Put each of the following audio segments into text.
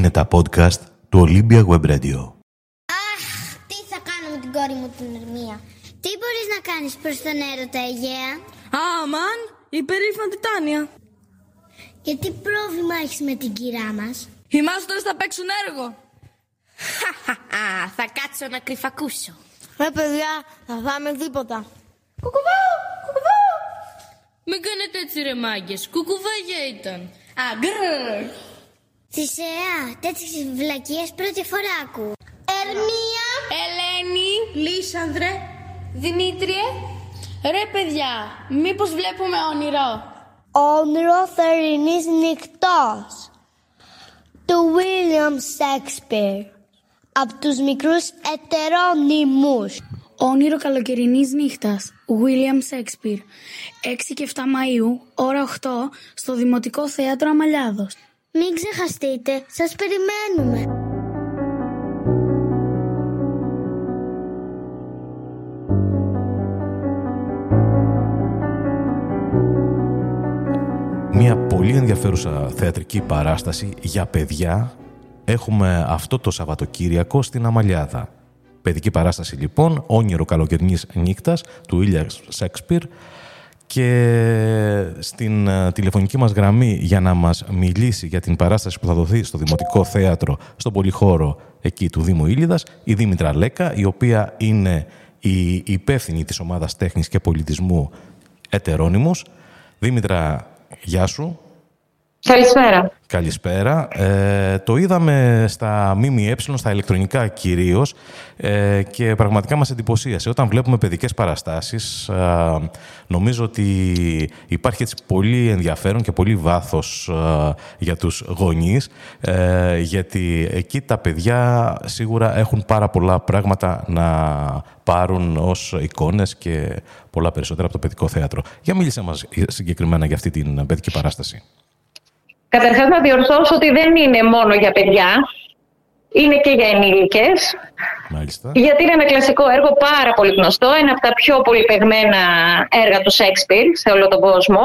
Είναι τα podcast του Olympia Web Radio. Αχ, τι θα κάνω με την κόρη μου την Ερμία. Τι μπορείς να κάνεις προς τον έρωτα, Αιγαία; Αμαν, η περίφημη Τιτάνια. Και τι πρόβλημα έχεις με την κυρά μας; Οι μάστορες θα παίξουν έργο. θα κάτσω να κρυφακούσω. Ρε παιδιά, θα φάμε τίποτα. Κουκουβά, κουκουβά. Μην κάνετε έτσι ρε μάγκες, κουκουβάγια ήταν. Αγκρρρ. Θησέα, τέτοιες βλακίες πρώτη φορά ακούω. Ερμία. Ελένη, Λίσανδρε, Δημήτριε. Ρε παιδιά, μήπως βλέπουμε όνειρο; Όνειρος θερινής νυχτός. Του William Shakespeare. Από τους μικρούς ετερόνυμους. Όνειρο καλοκαιρινής νύχτας. William Shakespeare. 6 και 7 Μαΐου, ώρα 8, στο Δημοτικό Θέατρο Αμαλιάδος. Μην ξεχαστείτε, σας περιμένουμε. Μια πολύ ενδιαφέρουσα θεατρική παράσταση για παιδιά έχουμε αυτό το Σαββατοκύριακο στην Αμαλιάδα. Παιδική παράσταση λοιπόν, όνειρο καλοκαιρινής νύχτας του Ήλια Σέξπιρ και στην ε, τηλεφωνική μας γραμμή για να μας μιλήσει για την παράσταση που θα δοθεί στο Δημοτικό Θέατρο, στον Πολυχώρο εκεί του Δήμου Ήλιδας, η Δήμητρα Λέκα, η οποία είναι η υπεύθυνη της ομάδας τέχνης και πολιτισμού Ετερόνυμους. Δήμητρα, γεια σου. Καλησπέρα. Καλησπέρα. Ε, το είδαμε στα ΜΜΕ, στα ηλεκτρονικά κυρίως ε, και πραγματικά μας εντυπωσίασε. Όταν βλέπουμε παιδικές παραστάσεις, ε, νομίζω ότι υπάρχει έτσι πολύ ενδιαφέρον και πολύ βάθος ε, για τους γονείς, ε, γιατί εκεί τα παιδιά σίγουρα έχουν πάρα πολλά πράγματα να πάρουν ως εικόνες και πολλά περισσότερα από το παιδικό θέατρο. Για μίλησε μας συγκεκριμένα για αυτή την παιδική παράσταση. Καταρχάς να διορθώσω ότι δεν είναι μόνο για παιδιά. Είναι και για ενήλικες. Μάλιστα. Γιατί είναι ένα κλασικό έργο πάρα πολύ γνωστό. Ένα από τα πιο πολυπεγμένα έργα του Σέξπιρ σε όλο τον κόσμο.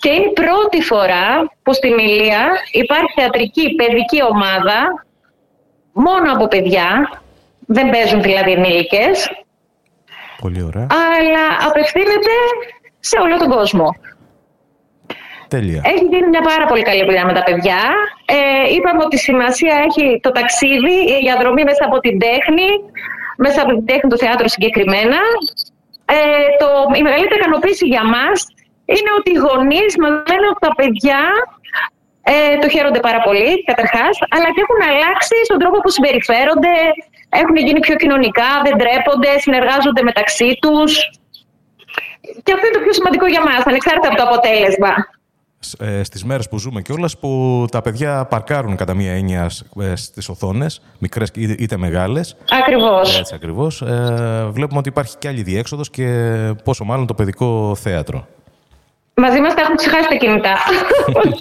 Και είναι η πρώτη φορά που στην Ηλία υπάρχει θεατρική παιδική ομάδα μόνο από παιδιά. Δεν παίζουν δηλαδή ενήλικες. Πολύ ωραία. Αλλά απευθύνεται σε όλο τον κόσμο. Τέλεια. Έχει γίνει μια πάρα πολύ καλή δουλειά με τα παιδιά. Ε, είπαμε ότι σημασία έχει το ταξίδι, η διαδρομή μέσα από την τέχνη, μέσα από την τέχνη του θεάτρου συγκεκριμένα. Ε, το, η μεγαλύτερη ικανοποίηση για μας είναι ότι οι γονείς μαζεμένοι από τα παιδιά ε, το χαίρονται πάρα πολύ, καταρχάς, αλλά και έχουν αλλάξει στον τρόπο που συμπεριφέρονται, έχουν γίνει πιο κοινωνικά, δεν ντρέπονται, συνεργάζονται μεταξύ τους. Και αυτό είναι το πιο σημαντικό για μας, ανεξάρτητα από το αποτέλεσμα ε, στις μέρες που ζούμε κιόλας που τα παιδιά παρκάρουν κατά μία έννοια ε, στις οθόνες, μικρές είτε μεγάλες. Ακριβώς. Έτσι ακριβώς. Ε, βλέπουμε ότι υπάρχει κι άλλη διέξοδος και πόσο μάλλον το παιδικό θέατρο. Μαζί μας τα έχουν ξεχάσει τα κινητά.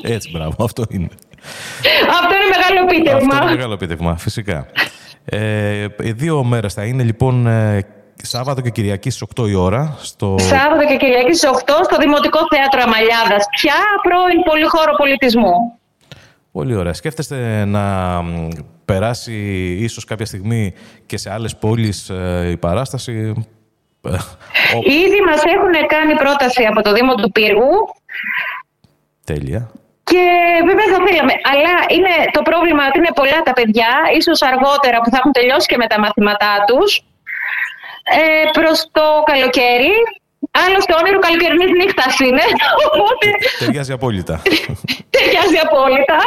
Έτσι, μπράβο. Αυτό είναι. Αυτό είναι μεγάλο επίτευγμα. Αυτό είναι μεγάλο επίτευγμα, φυσικά. Ε, δύο μέρες θα είναι λοιπόν ε, Σάββατο και Κυριακή στις 8 η ώρα. Στο... Σάββατο και Κυριακή στις 8 στο Δημοτικό Θέατρο Αμαλιάδας. Πια πρώην πολυχώρο πολιτισμού. Πολύ ωραία. Σκέφτεστε να περάσει ίσως κάποια στιγμή και σε άλλες πόλεις ε, η παράσταση; Ήδη μας έχουν κάνει πρόταση από το Δήμο του Πύργου. Τέλεια. Και βέβαια θα θέλαμε. Αλλά είναι το πρόβλημα ότι είναι πολλά τα παιδιά, ίσως αργότερα που θα έχουν τελειώσει και με τα μαθήματά τους ε, προς το καλοκαίρι. Άλλωστε, όνειρο καλοκαιρινής νύχτας είναι. Οπότε... Ταιριάζει απόλυτα. Ταιριάζει απόλυτα.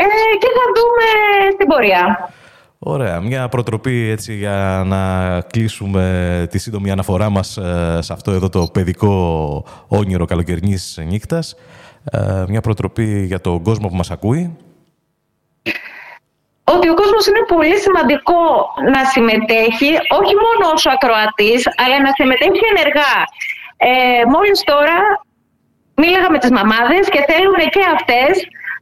Ε, και θα δούμε στην πορεία. Ωραία. Μια προτροπή έτσι για να κλείσουμε τη σύντομη αναφορά μας ε, σε αυτό εδώ το παιδικό όνειρο καλοκαιρινής νύχτας. Ε, μια προτροπή για τον κόσμο που μας ακούει ότι ο κόσμος είναι πολύ σημαντικό να συμμετέχει, όχι μόνο ως ακροατής, αλλά να συμμετέχει ενεργά. Ε, μόλις τώρα μίλαγα με τις μαμάδες και θέλουν και αυτές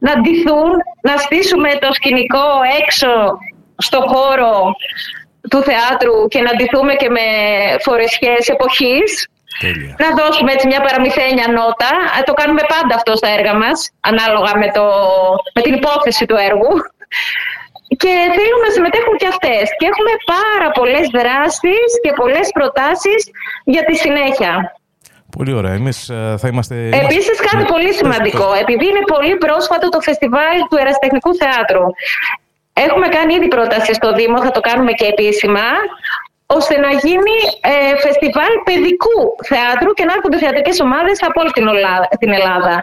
να ντυθούν, να στήσουμε το σκηνικό έξω στο χώρο του θεάτρου και να ντυθούμε και με φορεσιές εποχής. Να δώσουμε έτσι μια παραμυθένια νότα. Ε, το κάνουμε πάντα αυτό στα έργα μας, ανάλογα με, το, με την υπόθεση του έργου. Και θέλουν να συμμετέχουν και αυτές. Και έχουμε πάρα πολλές δράσεις και πολλές προτάσεις για τη συνέχεια. Πολύ ωραία. Εμείς ε, θα είμαστε... Επίσης κάτι πολύ σημαντικό, επειδή είναι πολύ πρόσφατο το φεστιβάλ του Εραστεχνικού Θεάτρου. Έχουμε κάνει ήδη πρόταση στο Δήμο, θα το κάνουμε και επίσημα, ώστε να γίνει ε, φεστιβάλ παιδικού θεάτρου και να έρχονται θεατρικές ομάδες από όλη την, την Ελλάδα.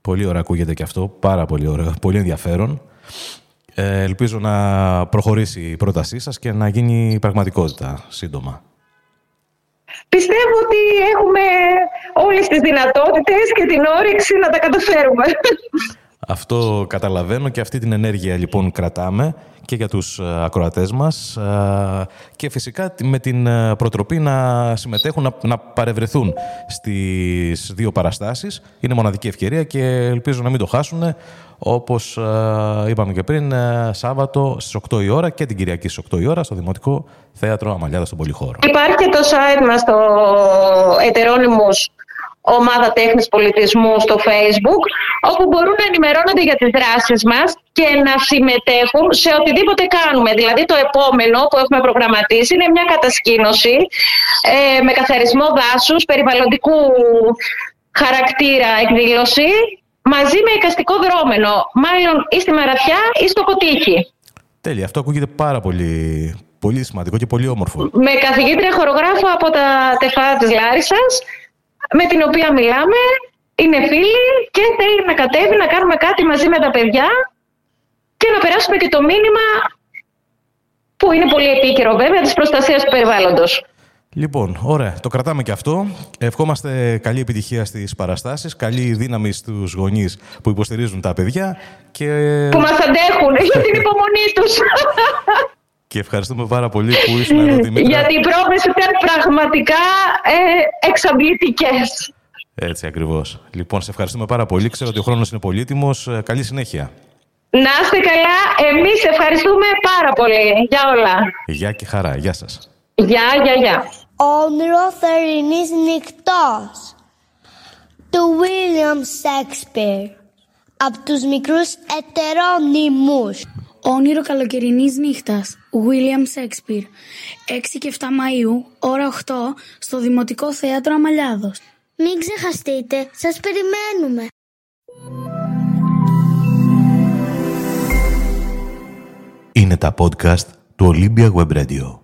Πολύ ωραία ακούγεται και αυτό, πάρα πολύ ωραία, πολύ ενδιαφέρον. Ε, ελπίζω να προχωρήσει η πρότασή σας και να γίνει πραγματικότητα σύντομα. Πιστεύω ότι έχουμε όλες τις δυνατότητες και την όρεξη να τα καταφέρουμε. Αυτό καταλαβαίνω και αυτή την ενέργεια λοιπόν κρατάμε και για τους ε, ακροατές μας ε, και φυσικά με την ε, προτροπή να συμμετέχουν, να, να παρευρεθούν στις δύο παραστάσεις. Είναι μοναδική ευκαιρία και ελπίζω να μην το χάσουν όπως είπαμε και πριν Σάββατο στις 8 η ώρα και την Κυριακή στις 8 η ώρα στο Δημοτικό Θέατρο Αμαλιάδας στον Πολυχώρο. Υπάρχει και το site μας το Ετερόνιμος ομάδα τέχνης πολιτισμού στο facebook όπου μπορούν να ενημερώνονται για τις δράσεις μας και να συμμετέχουν σε οτιδήποτε κάνουμε. Δηλαδή το επόμενο που έχουμε προγραμματίσει είναι μια κατασκήνωση ε, με καθαρισμό δάσους, περιβαλλοντικού χαρακτήρα εκδήλωση μαζί με εικαστικό δρόμενο, μάλλον ή στη Μαραφιά ή στο Κωτίχι. Τέλεια, αυτό ακούγεται πάρα πολύ, πολύ σημαντικό και πολύ όμορφο. Με καθηγήτρια χορογράφο από τα τεφά της Λάρισας με την οποία μιλάμε, είναι φίλοι και θέλει να κατέβει να κάνουμε κάτι μαζί με τα παιδιά και να περάσουμε και το μήνυμα που είναι πολύ επίκαιρο βέβαια της προστασίας του περιβάλλοντος. Λοιπόν, ωραία. Το κρατάμε και αυτό. Ευχόμαστε καλή επιτυχία στις παραστάσεις, καλή δύναμη στους γονείς που υποστηρίζουν τα παιδιά και... Που μας αντέχουν για την υπομονή τους. Και ευχαριστούμε πάρα πολύ που ήσουν εδώ, Δημήτρη. Γιατί οι πρόβες ήταν πραγματικά ε, εξαντλητικές. Έτσι ακριβώς. Λοιπόν, σε ευχαριστούμε πάρα πολύ. Ξέρω ότι ο χρόνος είναι πολύτιμος. Ε, καλή συνέχεια. Να είστε καλά. Εμείς ευχαριστούμε πάρα πολύ για όλα. Γεια και χαρά. Γεια σας. Γεια, γεια, γεια. Όνειρος θερινής νυχτός του William Shakespeare από τους μικρούς ετερόνιμους. Όνειρο καλοκαιρινής νύχτας, William Shakespeare, 6 και 7 Μαΐου, ώρα 8, στο Δημοτικό Θέατρο Αμαλιάδος. Μην ξεχαστείτε, σας περιμένουμε. Είναι τα podcast του Olympia Web Radio.